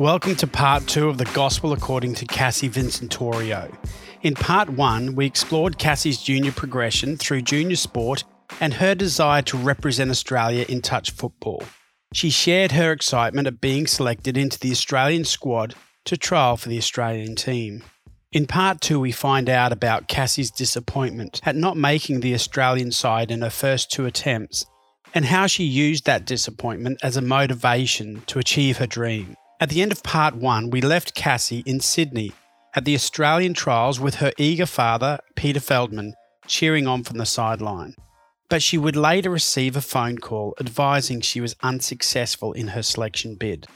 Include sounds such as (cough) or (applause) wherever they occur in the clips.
Welcome to part two of the Gospel according to Cassie Vincentorio. In part one, we explored Cassie's junior progression through junior sport and her desire to represent Australia in touch football. She shared her excitement at being selected into the Australian squad to trial for the Australian team. In part two, we find out about Cassie's disappointment at not making the Australian side in her first two attempts and how she used that disappointment as a motivation to achieve her dream. At the end of part one, we left Cassie in Sydney at the Australian trials with her eager father, Peter Feldman, cheering on from the sideline. But she would later receive a phone call advising she was unsuccessful in her selection bid.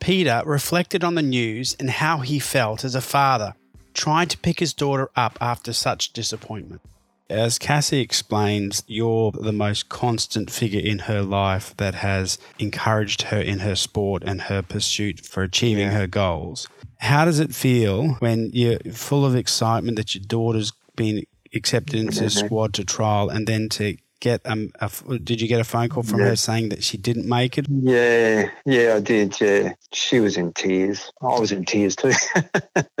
Peter reflected on the news and how he felt as a father trying to pick his daughter up after such disappointment. As Cassie explains, you're the most constant figure in her life that has encouraged her in her sport and her pursuit for achieving yeah. her goals. How does it feel when you're full of excitement that your daughter's been accepted into the squad to trial and then to get um, a, did you get a phone call from yeah. her saying that she didn't make it? Yeah, yeah, I did. Yeah, she was in tears. I was in tears too. (laughs) but,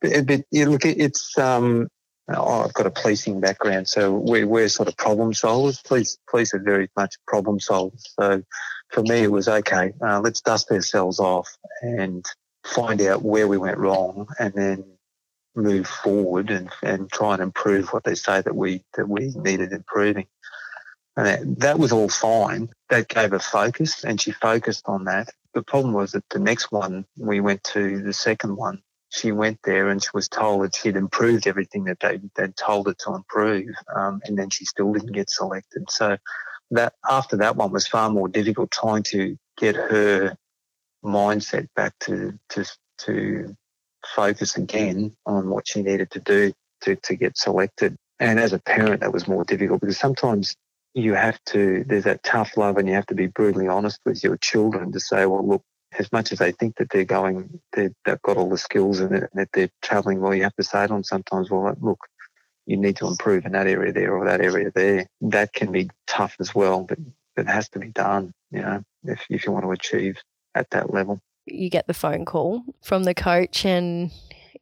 but yeah, look, it's um, I've got a policing background, so we're, we're sort of problem solvers. Police, police are very much problem solvers. So for me, it was okay. Uh, let's dust ourselves off and find out where we went wrong, and then move forward and, and try and improve what they say that we that we needed improving. And that, that was all fine. That gave her focus, and she focused on that. The problem was that the next one we went to, the second one, she went there and she was told that she'd improved everything that they, they'd told her to improve, um, and then she still didn't get selected. So that after that one was far more difficult trying to get her mindset back to to to focus again on what she needed to do to, to get selected. And as a parent, that was more difficult because sometimes you have to, there's that tough love and you have to be brutally honest with your children to say, well, look, as much as they think that they're going, they have got all the skills and that they're traveling well, you have to say to them sometimes, well, look, you need to improve in that area there or that area there. That can be tough as well, but it has to be done, you know, if, if you want to achieve at that level. You get the phone call from the coach and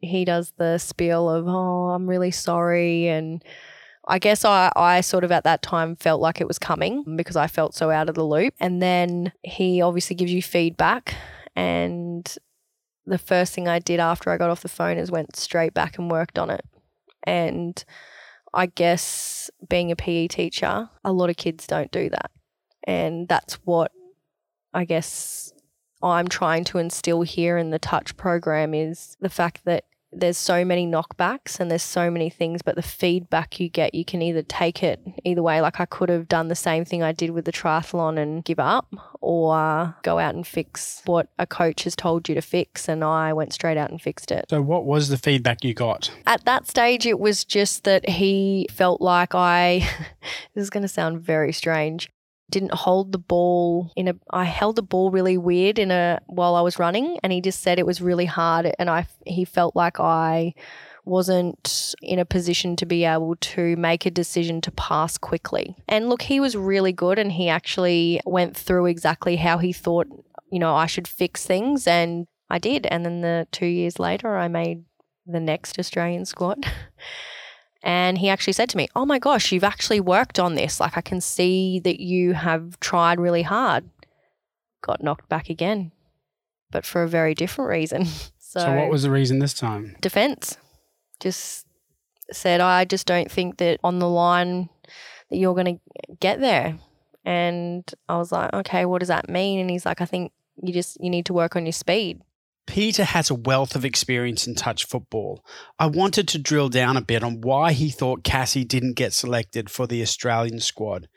he does the spiel of, oh, I'm really sorry. And I guess I, I sort of at that time felt like it was coming because I felt so out of the loop. And then he obviously gives you feedback. And the first thing I did after I got off the phone is went straight back and worked on it. And I guess being a PE teacher, a lot of kids don't do that. And that's what I guess I'm trying to instill here in the touch program is the fact that there's so many knockbacks and there's so many things, but the feedback you get, you can either take it either way. Like I could have done the same thing I did with the triathlon and give up, or go out and fix what a coach has told you to fix. And I went straight out and fixed it. So, what was the feedback you got? At that stage, it was just that he felt like I, (laughs) this is going to sound very strange didn't hold the ball in a I held the ball really weird in a while I was running and he just said it was really hard and I he felt like I wasn't in a position to be able to make a decision to pass quickly. And look, he was really good and he actually went through exactly how he thought, you know, I should fix things and I did. And then the 2 years later I made the next Australian squad. (laughs) And he actually said to me, Oh my gosh, you've actually worked on this. Like, I can see that you have tried really hard. Got knocked back again, but for a very different reason. (laughs) So, so what was the reason this time? Defense. Just said, I just don't think that on the line that you're going to get there. And I was like, okay, what does that mean? And he's like, I think you just you need to work on your speed. Peter has a wealth of experience in touch football. I wanted to drill down a bit on why he thought Cassie didn't get selected for the Australian squad,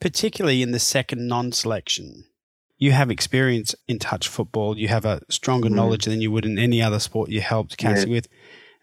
particularly in the second non selection. You have experience in touch football. You have a stronger mm. knowledge than you would in any other sport you helped Cassie yeah. with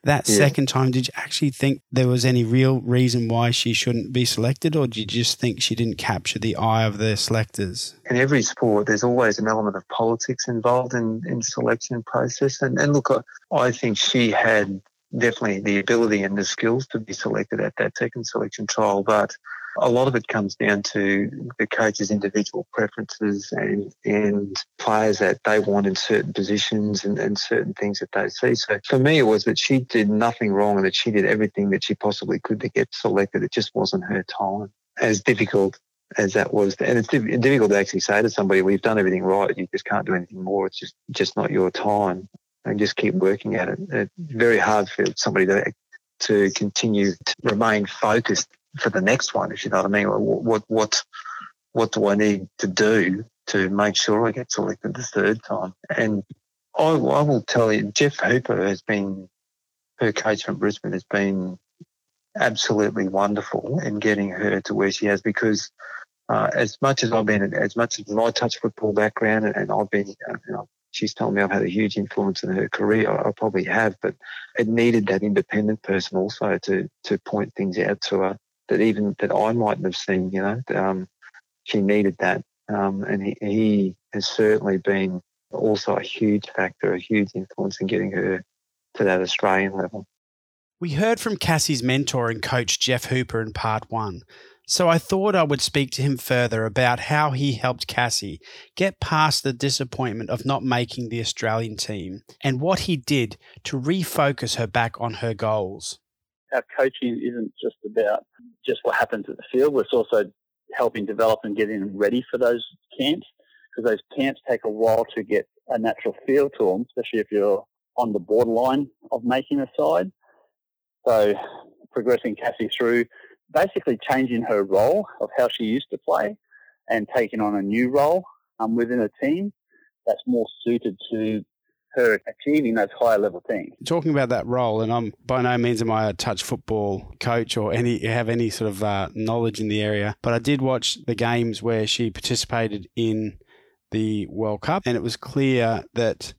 that yeah. second time, did you actually think there was any real reason why she shouldn't be selected, or did you just think she didn't capture the eye of the selectors? In every sport, there's always an element of politics involved in in selection process, and and look, I think she had definitely the ability and the skills to be selected at that second selection trial, but a lot of it comes down to the coach's individual preferences and, and players that they want in certain positions and, and certain things that they see. So for me, it was that she did nothing wrong and that she did everything that she possibly could to get selected. It just wasn't her time. As difficult as that was, and it's difficult to actually say to somebody, "Well, you've done everything right. You just can't do anything more. It's just just not your time." And just keep working at it. It's very hard for somebody to to continue to remain focused for the next one, if you know what I mean. What what what do I need to do to make sure I get selected the third time? And I, I will tell you, Jeff Hooper has been her coach from Brisbane has been absolutely wonderful in getting her to where she has because uh, as much as I've been, as much as my touch football background, and, and I've been, uh, you know, she's told me I've had a huge influence in her career. I, I, probably have, but it needed that independent person also to to point things out to her that even that I mightn't have seen. You know, um, she needed that, um, and he, he has certainly been also a huge factor, a huge influence in getting her to that Australian level. We heard from Cassie's mentor and coach Jeff Hooper in part one. So I thought I would speak to him further about how he helped Cassie get past the disappointment of not making the Australian team and what he did to refocus her back on her goals. Our coaching isn't just about just what happens at the field, it's also helping develop and getting ready for those camps because those camps take a while to get a natural feel to them, especially if you're on the borderline of making a side. So progressing Cassie through basically changing her role of how she used to play and taking on a new role um, within a team that's more suited to her achieving those higher level things. Talking about that role, and I'm by no means am I a touch football coach or any have any sort of uh, knowledge in the area, but I did watch the games where she participated in the World Cup, and it was clear that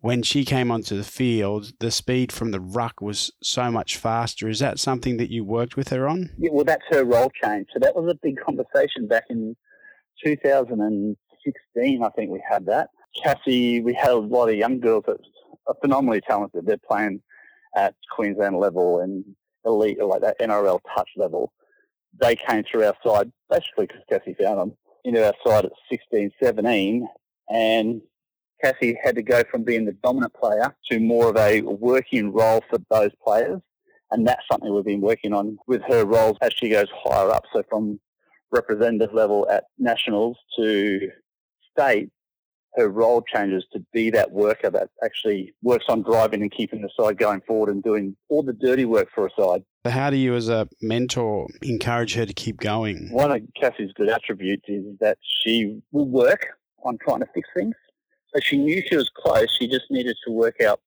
when she came onto the field, the speed from the ruck was so much faster. Is that something that you worked with her on? Yeah, well, that's her role change. So that was a big conversation back in 2016. I think we had that. Cassie, we had a lot of young girls that are phenomenally talented. They're playing at Queensland level and elite, like that NRL touch level. They came through our side basically because Cassie found them into our side at 16, 17, and Cassie had to go from being the dominant player to more of a working role for those players. And that's something we've been working on with her roles as she goes higher up. So from representative level at nationals to state, her role changes to be that worker that actually works on driving and keeping the side going forward and doing all the dirty work for a side. So how do you, as a mentor, encourage her to keep going? One of Cassie's good attributes is that she will work on trying to fix things. So she knew she was close. She just needed to work out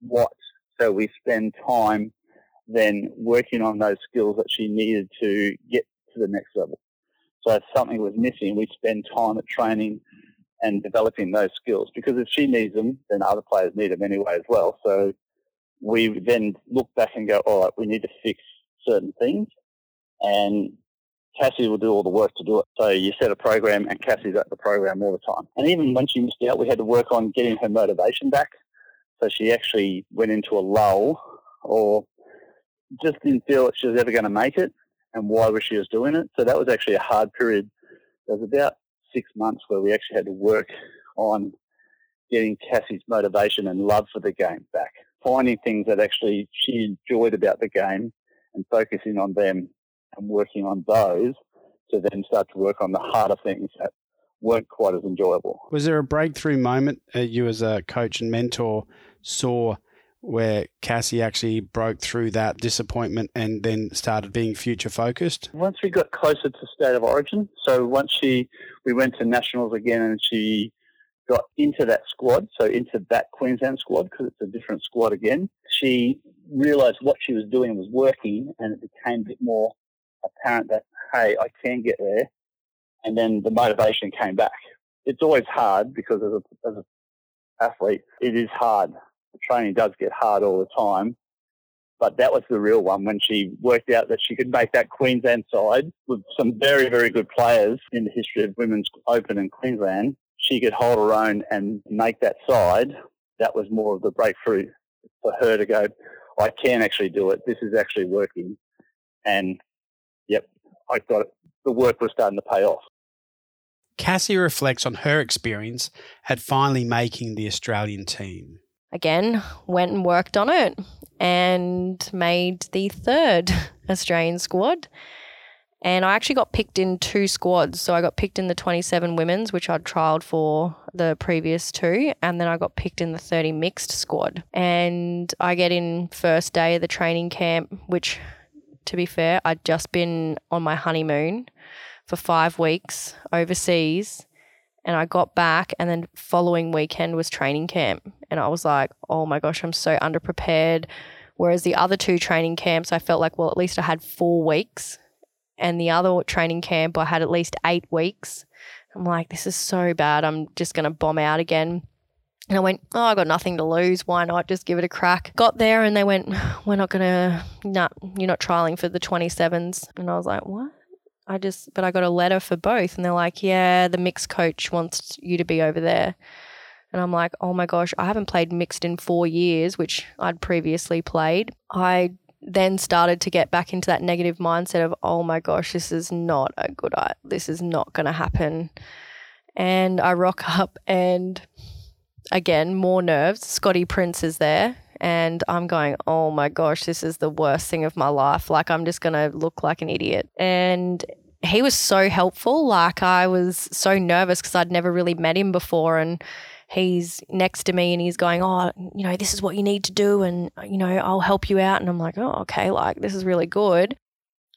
what. So we spend time then working on those skills that she needed to get to the next level. So if something was missing, we spend time at training and developing those skills because if she needs them, then other players need them anyway as well. So we then look back and go, all right, we need to fix certain things. And Cassie will do all the work to do it. So you set a program and Cassie's at the program all the time. And even when she missed out, we had to work on getting her motivation back. So she actually went into a lull or just didn't feel that she was ever going to make it and why was she was doing it. So that was actually a hard period. There was about six months where we actually had to work on getting Cassie's motivation and love for the game back, finding things that actually she enjoyed about the game and focusing on them and working on those to then start to work on the harder things that weren't quite as enjoyable. Was there a breakthrough moment uh, you as a coach and mentor saw where Cassie actually broke through that disappointment and then started being future focused? Once we got closer to state of origin, so once she we went to nationals again and she got into that squad, so into that Queensland squad because it's a different squad again. She realised what she was doing was working, and it became a bit more apparent that, hey, I can get there. And then the motivation came back. It's always hard because as a, as an athlete, it is hard. Training does get hard all the time. But that was the real one when she worked out that she could make that Queensland side with some very, very good players in the history of women's open in Queensland. She could hold her own and make that side. That was more of the breakthrough for her to go, I can actually do it. This is actually working. And yep, I got it. The work was starting to pay off. Cassie reflects on her experience at finally making the Australian team. Again, went and worked on it and made the third (laughs) Australian squad. And I actually got picked in two squads. So I got picked in the 27 women's, which I'd trialed for the previous two. And then I got picked in the 30 mixed squad. And I get in first day of the training camp, which, to be fair, I'd just been on my honeymoon for five weeks overseas. And I got back, and then following weekend was training camp. And I was like, oh my gosh, I'm so underprepared. Whereas the other two training camps, I felt like, well, at least I had four weeks and the other training camp I had at least eight weeks. I'm like, this is so bad. I'm just going to bomb out again. And I went, oh, I got nothing to lose. Why not just give it a crack? Got there and they went, (sighs) we're not going to, no, you're not trialing for the 27s. And I was like, what? I just, but I got a letter for both. And they're like, yeah, the mixed coach wants you to be over there. And I'm like, oh my gosh, I haven't played mixed in four years, which I'd previously played. I then started to get back into that negative mindset of, oh my gosh, this is not a good, this is not going to happen. And I rock (laughs) up and again, more nerves. Scotty Prince is there. And I'm going, oh my gosh, this is the worst thing of my life. Like, I'm just going to look like an idiot. And he was so helpful. Like, I was so nervous because I'd never really met him before. And he's next to me and he's going, Oh, you know, this is what you need to do. And, you know, I'll help you out. And I'm like, Oh, okay. Like, this is really good.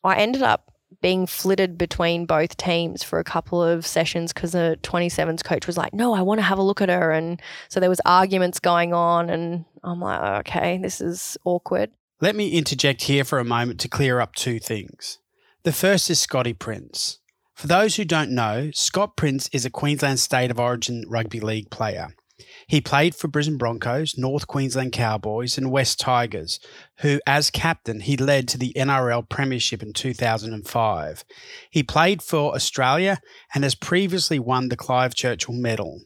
I ended up being flitted between both teams for a couple of sessions because the 27s coach was like, No, I want to have a look at her. And so there was arguments going on. And I'm like, Okay, this is awkward. Let me interject here for a moment to clear up two things. The first is Scotty Prince. For those who don't know, Scott Prince is a Queensland State of Origin rugby league player. He played for Brisbane Broncos, North Queensland Cowboys, and West Tigers, who, as captain, he led to the NRL Premiership in 2005. He played for Australia and has previously won the Clive Churchill Medal.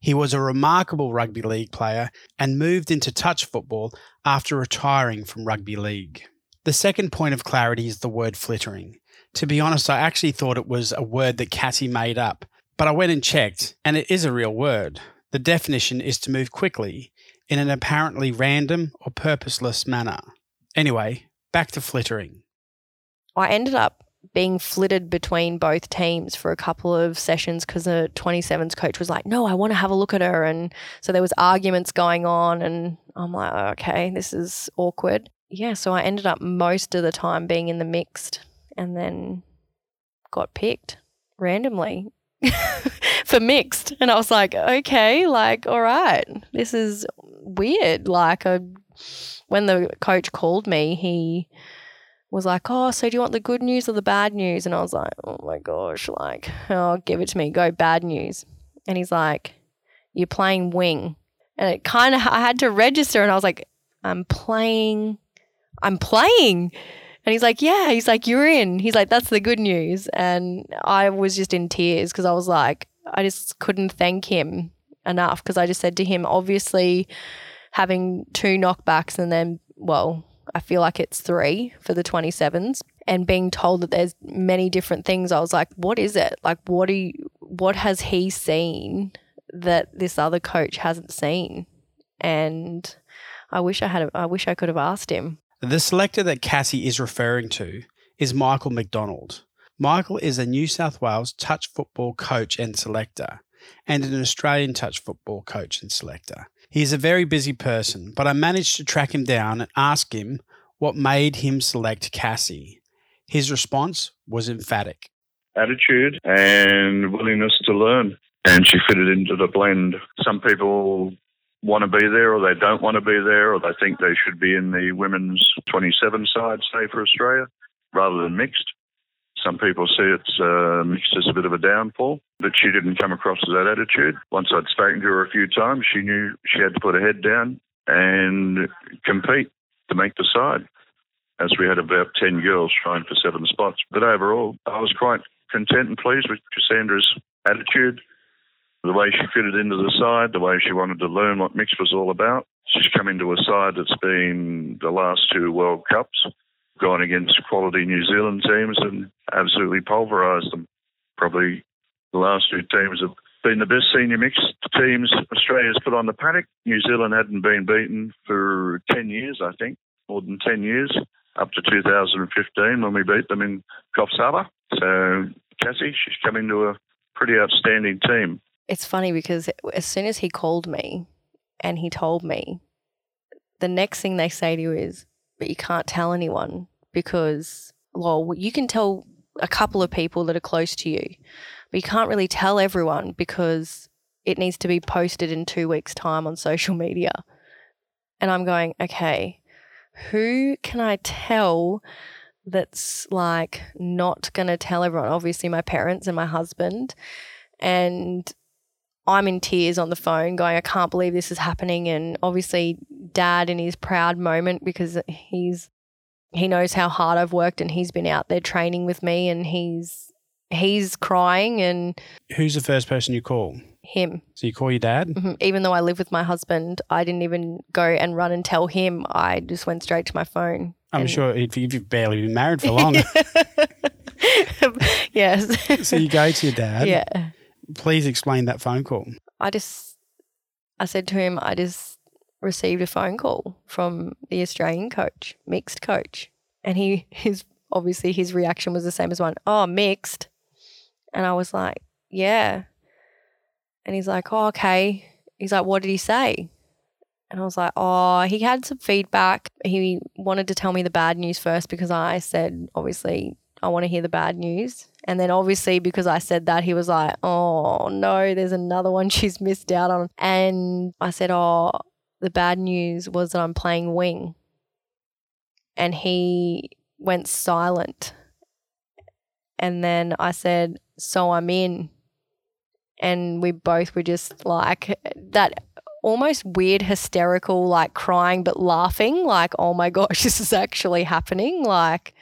He was a remarkable rugby league player and moved into touch football after retiring from rugby league. The second point of clarity is the word flittering. To be honest, I actually thought it was a word that Cassie made up, but I went and checked, and it is a real word. The definition is to move quickly in an apparently random or purposeless manner. Anyway, back to flittering. I ended up being flitted between both teams for a couple of sessions because the 27s coach was like, "No, I want to have a look at her," and so there was arguments going on, and I'm like, "Okay, this is awkward." Yeah, so I ended up most of the time being in the mixed and then got picked randomly (laughs) for mixed. And I was like, okay, like, all right, this is weird. Like, when the coach called me, he was like, oh, so do you want the good news or the bad news? And I was like, oh my gosh, like, oh, give it to me, go bad news. And he's like, you're playing wing. And it kind of, I had to register and I was like, I'm playing, I'm playing. And he's like, Yeah. He's like, You're in. He's like, That's the good news. And I was just in tears because I was like, I just couldn't thank him enough because I just said to him, obviously, having two knockbacks and then, well, I feel like it's three for the 27s and being told that there's many different things. I was like, What is it? Like, what do you, what has he seen that this other coach hasn't seen? And I wish I had, I wish I could have asked him. The selector that Cassie is referring to is Michael McDonald. Michael is a New South Wales touch football coach and selector, and an Australian touch football coach and selector. He is a very busy person, but I managed to track him down and ask him what made him select Cassie. His response was emphatic attitude and willingness to learn. And she fitted into the blend. Some people want to be there or they don't want to be there or they think they should be in the women's 27 side, say, for Australia, rather than mixed. Some people see it's uh, mixed as a bit of a downfall, but she didn't come across as that attitude. Once I'd spoken to her a few times, she knew she had to put her head down and compete to make the side, as we had about 10 girls trying for seven spots. But overall, I was quite content and pleased with Cassandra's attitude the way she fitted into the side, the way she wanted to learn what mix was all about. She's come into a side that's been the last two World Cups, gone against quality New Zealand teams and absolutely pulverised them. Probably the last two teams have been the best senior mixed teams Australia's put on the paddock. New Zealand hadn't been beaten for 10 years, I think, more than 10 years, up to 2015 when we beat them in Coffs Harbour. So Cassie, she's come into a pretty outstanding team. It's funny because as soon as he called me and he told me, the next thing they say to you is, but you can't tell anyone because, well, you can tell a couple of people that are close to you, but you can't really tell everyone because it needs to be posted in two weeks' time on (laughs) social media. And I'm going, okay, who can I tell that's like not going to tell everyone? Obviously, my parents and my husband. And I'm in tears on the phone going, I can't believe this is happening. And obviously, dad in his proud moment because he's he knows how hard I've worked and he's been out there training with me and he's he's crying and Who's the first person you call? him So you call your dad? Mhm. even though I live with my husband I didn't even go and run and tell him I just went straight to my phone I'm And- sure if you've barely been married for long. (laughs) yes so you go to your dad. yeah Please explain that phone call. I just I said to him I just received a phone call from the Australian coach mixed coach. And he (laughs) his obviously his reaction was the same as one oh mixed. And I was like yeah. And he's like oh okay. He's like what did he say? And I was like oh he had some feedback. He wanted to tell me the bad news first because I said obviously I want to hear the bad news. And then obviously because I said that he was like oh no there's another one (laughs) she's missed out on. And I said oh the bad news was that I'm playing wing. And he went silent. And then I said so I'm in. And we both were just like that almost weird hysterical like crying but laughing like oh my gosh (laughs) this is actually happening like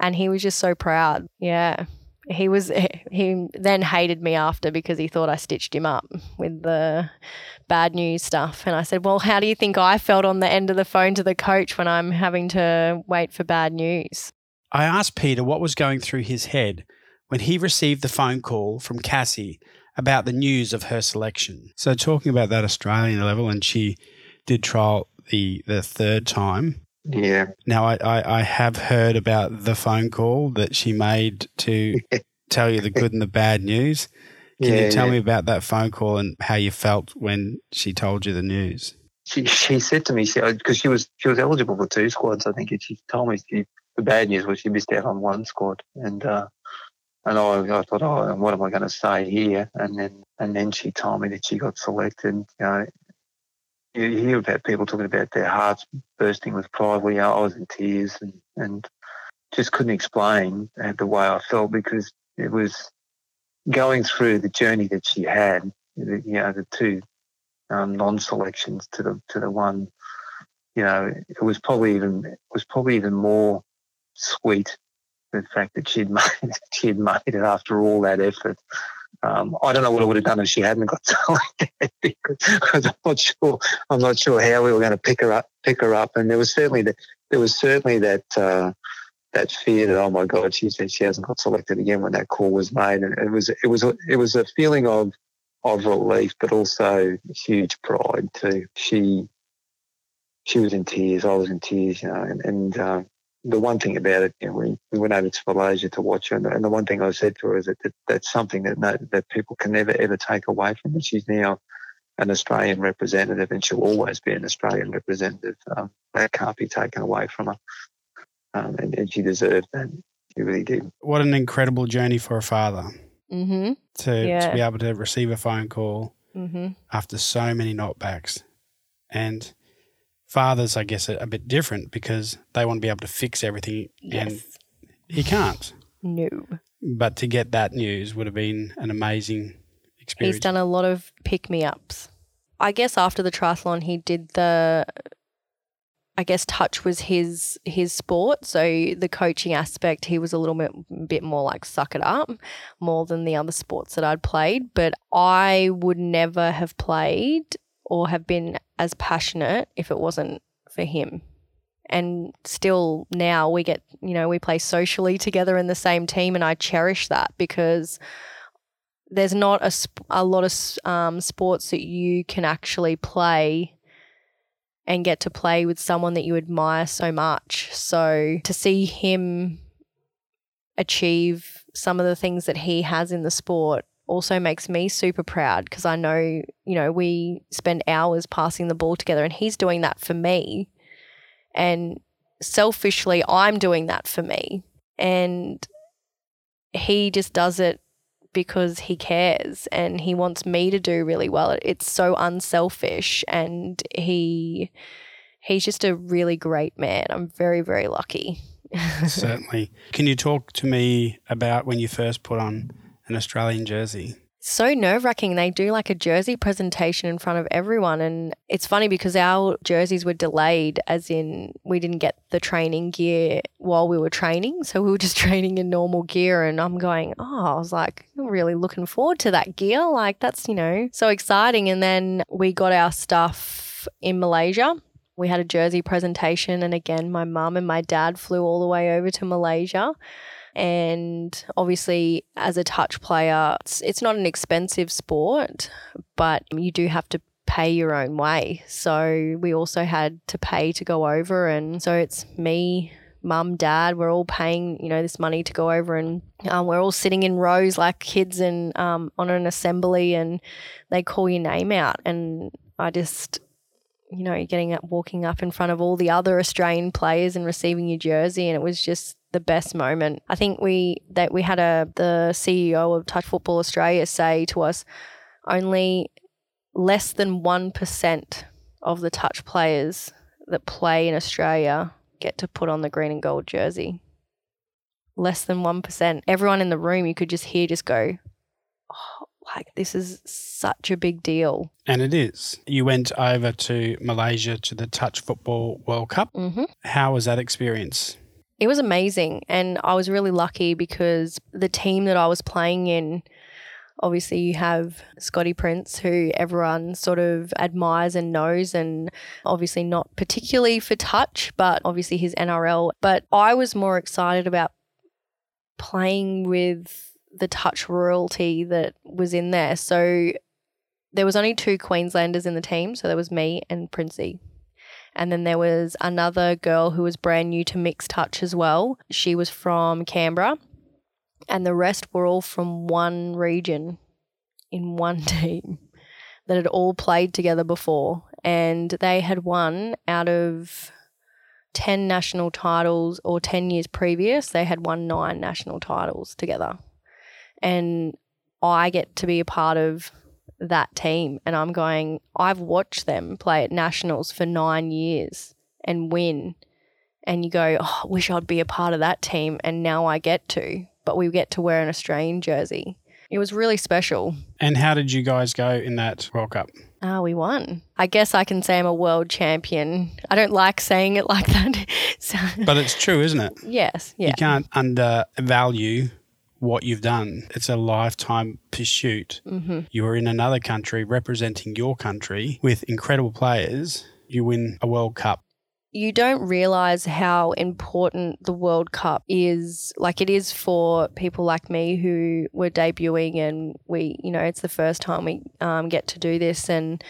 and he was just so proud yeah he was he then hated me after because he thought I stitched him up with the bad news stuff and I said well how do you think I felt on the end of the phone to the coach when I'm having to wait for bad news I asked Peter what was going through his head when he received the phone call from Cassie about the news of her selection. So talking about that Australian level, and she did trial the the third time. Yeah. Now I, I, I have heard about the phone call that she made to (laughs) tell you the good and the bad news. Can yeah, you tell yeah. me about that phone call and how you felt when she told you the news? She, she said to me, because she was she was eligible for two squads, I think, and she told me she, the bad news was she missed out on one squad, and uh, and I, I thought, oh, what am I going to say here? And then and then she told me that she got selected. You know, you hear about people talking about their hearts bursting with pride. Yeah, I was in tears and and just couldn't explain uh, the way I felt because it was going through the journey that she had. You know, the two um, non-selections to the to the one. You know, it was probably even it was probably even more sweet the fact that she'd (laughs) made she'd made it after all that effort. Um, I don't know what I would have done if she hadn't got (laughs) selected because, I'm not sure I'm not sure how we were going to pick her up pick her up. And there was certainly that there was certainly that uh, that fear that oh my god she said she hasn't got selected again when that call was made. And it was it was it was a feeling of of relief, but also huge pride too. She she was in tears. I was in tears, you know, and, and uh, the one thing about it, you know, we, we went over to Malaysia to watch her, and the, and the one thing I said to her is that, that that's something that no, that people can never ever take away from her. She's now an Australian representative, and she'll always be an Australian representative. Um, that can't be taken away from her, um, and, and she deserved that. She really did. What an incredible journey for a father mm-hmm to, Yeah. to be able to receive a phone call mm-hmm after so many knockbacks. And fathers, I guess, are a bit different because they want to be able to fix everything, and he can't. no But to get that news would have been an amazing experience. He's done a lot of pick me ups. I guess after the triathlon, he did the. I guess touch was his his sport, so the coaching aspect he was a little bit bit more like suck it up, more than the other sports that I'd played. But I would never have played or have been as passionate if it wasn't for him And still now we get, you know, we play socially together in the same team. And I cherish that because there's not a, sp- a lot of um, sports that you can actually play and get to play with someone that you admire so much. So to see him achieve some of the things that he has in the sport also makes me super proud because I know, you know, we spend hours passing the ball together and he's doing that for me. And selfishly, I'm doing that for me. And he just does it because he cares and he wants me to do really well. It's so unselfish and he he's just a really great man. I'm very very lucky. (laughs) Certainly. Can you talk to me about when you first put on an Australian jersey? so nerve wracking. They do like a jersey presentation in front of everyone. And it's funny because our jerseys were delayed, as in we didn't get the training gear while we were training. So we were just (laughs) training in normal gear. And I'm going, oh, I was like, really looking forward to that gear. Like, that's, you know, so exciting. And then we got our stuff in Malaysia. We had a jersey presentation. And again, my mum and my dad flew all the way over to Malaysia. And obviously, as a touch player, it's, it's not an expensive sport, but you do have to pay your own way. So we also had to pay to go over. And so it's me, mum, dad, we're all paying, you know, this money to go over and um, we're all sitting in rows like kids and um, on an assembly and they call your name out. And I just, you know, getting up, walking up in front of all the other Australian players and receiving your jersey. And it was just the best moment. I think we that we had a the CEO of Touch Football Australia say to us only less than 1% of the touch players that play in Australia get to put on the green and gold jersey. Less than 1%. Everyone in the room you could just hear just go, oh, like this is such a big deal. And it is. You went over to Malaysia to the Touch Football World Cup. Mm-hmm. How was that experience? It was amazing. And I was really lucky because the team that I was playing in, obviously, you have Scotty Prince, who everyone sort of admires and knows, and obviously not particularly for touch, but obviously his NRL. But I was more excited about playing with the touch royalty that was in there. So there was only two Queenslanders in the team. So there was me and Princey. And then there was another girl who was brand new to mixed touch as well. She was from Canberra. And the rest were all from one region in one (laughs) team that had all played together before. And they had won out of 10 national titles or 10 years previous, they had won nine national titles together. And I get to be a part of that team. And I'm going, I've watched them play at nationals for nine years and win. And you go, oh, I wish I'd be a part of that team. And now I get to, but we get to wear an Australian jersey. It was really special. And how did you guys go in that World Cup? Ah, we won. I guess I can say I'm a world champion. I don't like saying it like that. so, (laughs) But it's true, isn't it? yes, yeah. You can't undervalue what you've done. It's a lifetime pursuit. Mm-hmm. You are in another country representing your country with incredible players. You win a World Cup. you don't realize how important the World Cup is. Like it is for people like me who were debuting, and we, you know, it's the first time we um, get to do this. And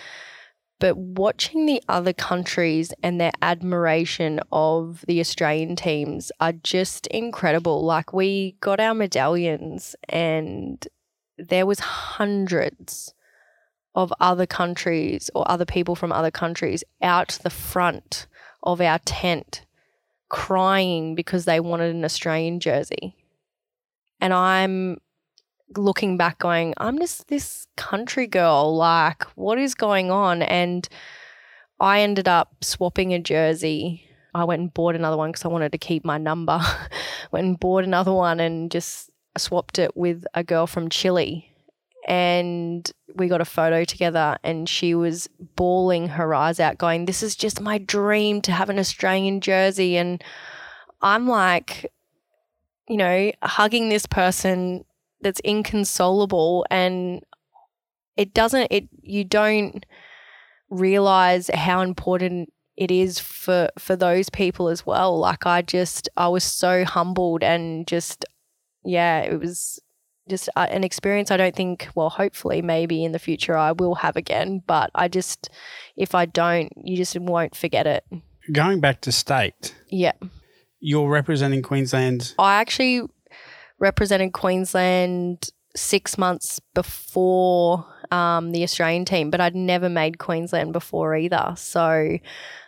but watching the other countries and their admiration of the Australian teams are just incredible. Like we got our medallions, and there was hundreds of other countries or other people from other countries out the front of our tent crying because they wanted an Australian jersey. And I'm looking back going, I'm just this country girl. Like, what is going on? And I ended up swapping a jersey. I went and bought another one because I wanted to keep my number. (laughs) went and bought another one and just swapped it with a girl from Chile. And we got a photo together, and she was bawling her eyes out, going, This is just my dream to have an Australian jersey. And I'm like, you know, hugging this person that's inconsolable and it doesn't it you don't realize how important it is for for those people as well. Like I just I was so humbled and just yeah, it was just uh, an experience I don't think well hopefully maybe in the future I will have again, but I just if I don't, you just won't forget it. Going back to state. Yeah. You're representing Queensland. I actually represented Queensland 6 months before um, the Australian team, but I'd never made Queensland before either. So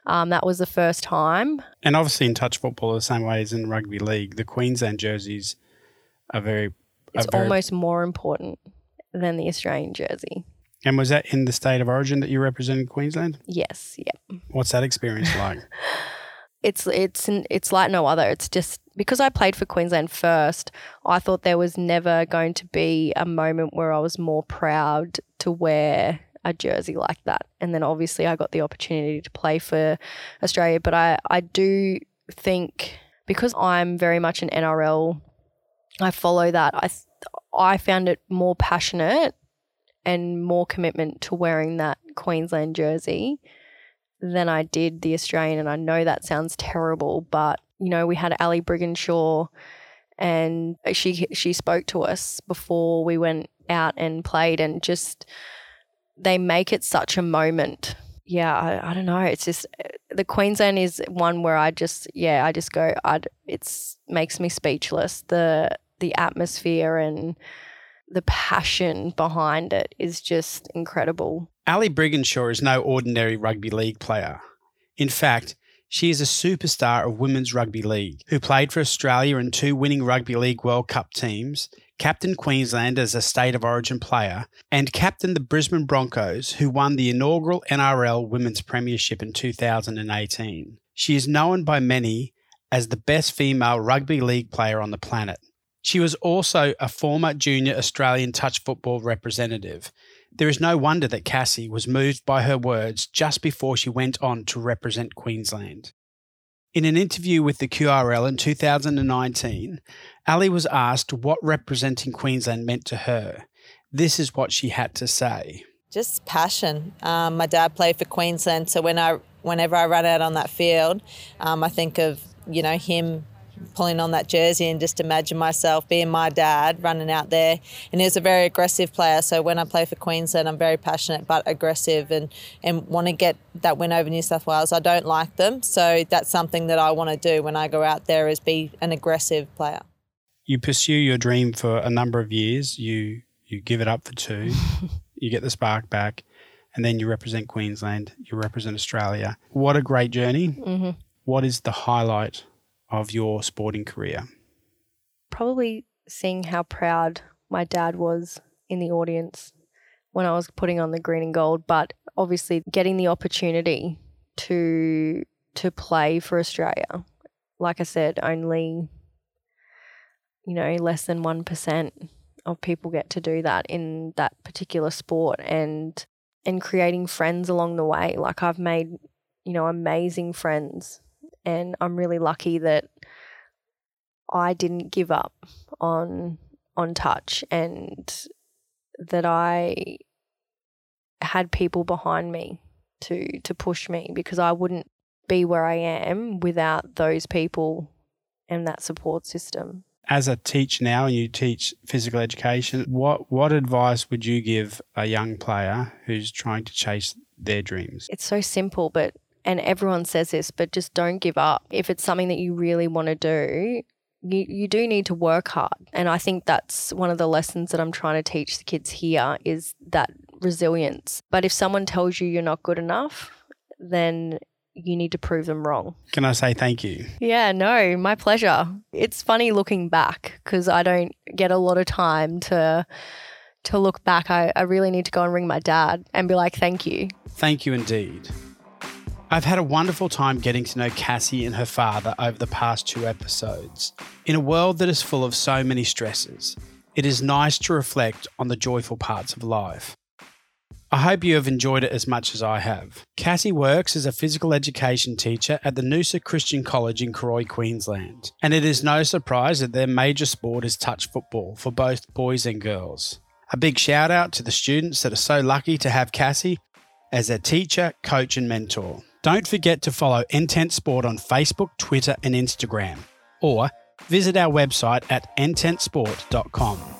um, that was the first time. And obviously, in touch football, the same way as in rugby league, the Queensland jerseys are very. It's are very, almost more important than the Australian jersey. And was that in the state of origin that you represented Queensland? Yes. Yeah. What's that experience like? (laughs) it's it's it's like no other. It's just because I played for Queensland first. I thought there was never going to be a moment where I was more proud to wear a jersey like that. And then obviously I got the opportunity to play for Australia. But I I do think because I'm very much an NRL, I follow that. I I found it more passionate and more commitment to wearing that Queensland jersey than I did the Australian. And I know that sounds terrible, but you know, we had Ali Brigginshaw and she she spoke to us before we went out and played and just they make it such a moment. Yeah, I, I don't know. It's just the Queensland is one where I just yeah, I just go I it's makes me speechless. The the atmosphere and the passion behind it is just incredible. Ali Brigginshaw is no ordinary rugby league player. In fact, she is a superstar of women's rugby league who played for Australia in two winning Rugby League World Cup teams, captained Queensland as a state of origin player, and captained the Brisbane Broncos, who won the inaugural NRL Women's Premiership in 2018. She is known by many as the best female rugby league player on the planet. She was also a former junior Australian touch football representative there is no wonder that Cassie was moved by her words just before she went on to represent Queensland. In an interview with the QRL in 2019, Ali was asked what representing Queensland meant to her. This is what she had to say. Just passion. Um, my dad played for Queensland, so when I, whenever I run out on that field, um, I think of you know him pulling on that jersey and just imagine myself being my dad running out there. And he's a very aggressive player. So when I play for Queensland, I'm very passionate but aggressive and, and want to get that win over New South Wales. I don't like them. So that's something that I want to do when I go out there is be an aggressive player. You pursue your dream for a number of years. You you give it up for two. (laughs) you get the spark back. And then you represent Queensland. You represent Australia. What a great journey. Mm-hmm. What is the highlight of your sporting career? Probably seeing how proud my dad was in the audience when I was putting on the green and gold, but obviously getting the opportunity to to play for Australia. Like I said, only you know, less than 1% of people get to do that in that particular sport and and creating friends along the way. Like I've made, you know, amazing friends and I'm really lucky that I didn't give up on on touch and that I had people behind me to to push me because I wouldn't be where I am without those people and that support system. As a teacher now and you teach physical education, what what advice would you give a young player who's trying to chase their dreams? It's so simple but and everyone says this, but just don't give up. If it's something that you really want to do, you, you do need to work hard. And I think that's one of the lessons that I'm trying to teach the kids here is that resilience. But if someone tells you you're not good enough, then you need to prove them wrong. Can I say thank you? Yeah, no, my pleasure. It's funny looking back because I don't get a lot of time to to look back. I, I really need to go and ring my dad and be like, thank you. Thank you indeed. I've had a wonderful time getting to know Cassie and her father over the past two episodes. In a world that is full of so many stresses, it is nice to reflect on the joyful parts of life. I hope you have enjoyed it as much as I have. Cassie works as a physical education teacher at the Noosa Christian College in Cooroy, Queensland, and it is no surprise that their major sport is touch football for both boys and girls. A big shout out to the students that are so lucky to have Cassie as their teacher, coach, and mentor. Don't forget to follow Intent Sport on Facebook, Twitter, and Instagram, or visit our website at intentsport.com.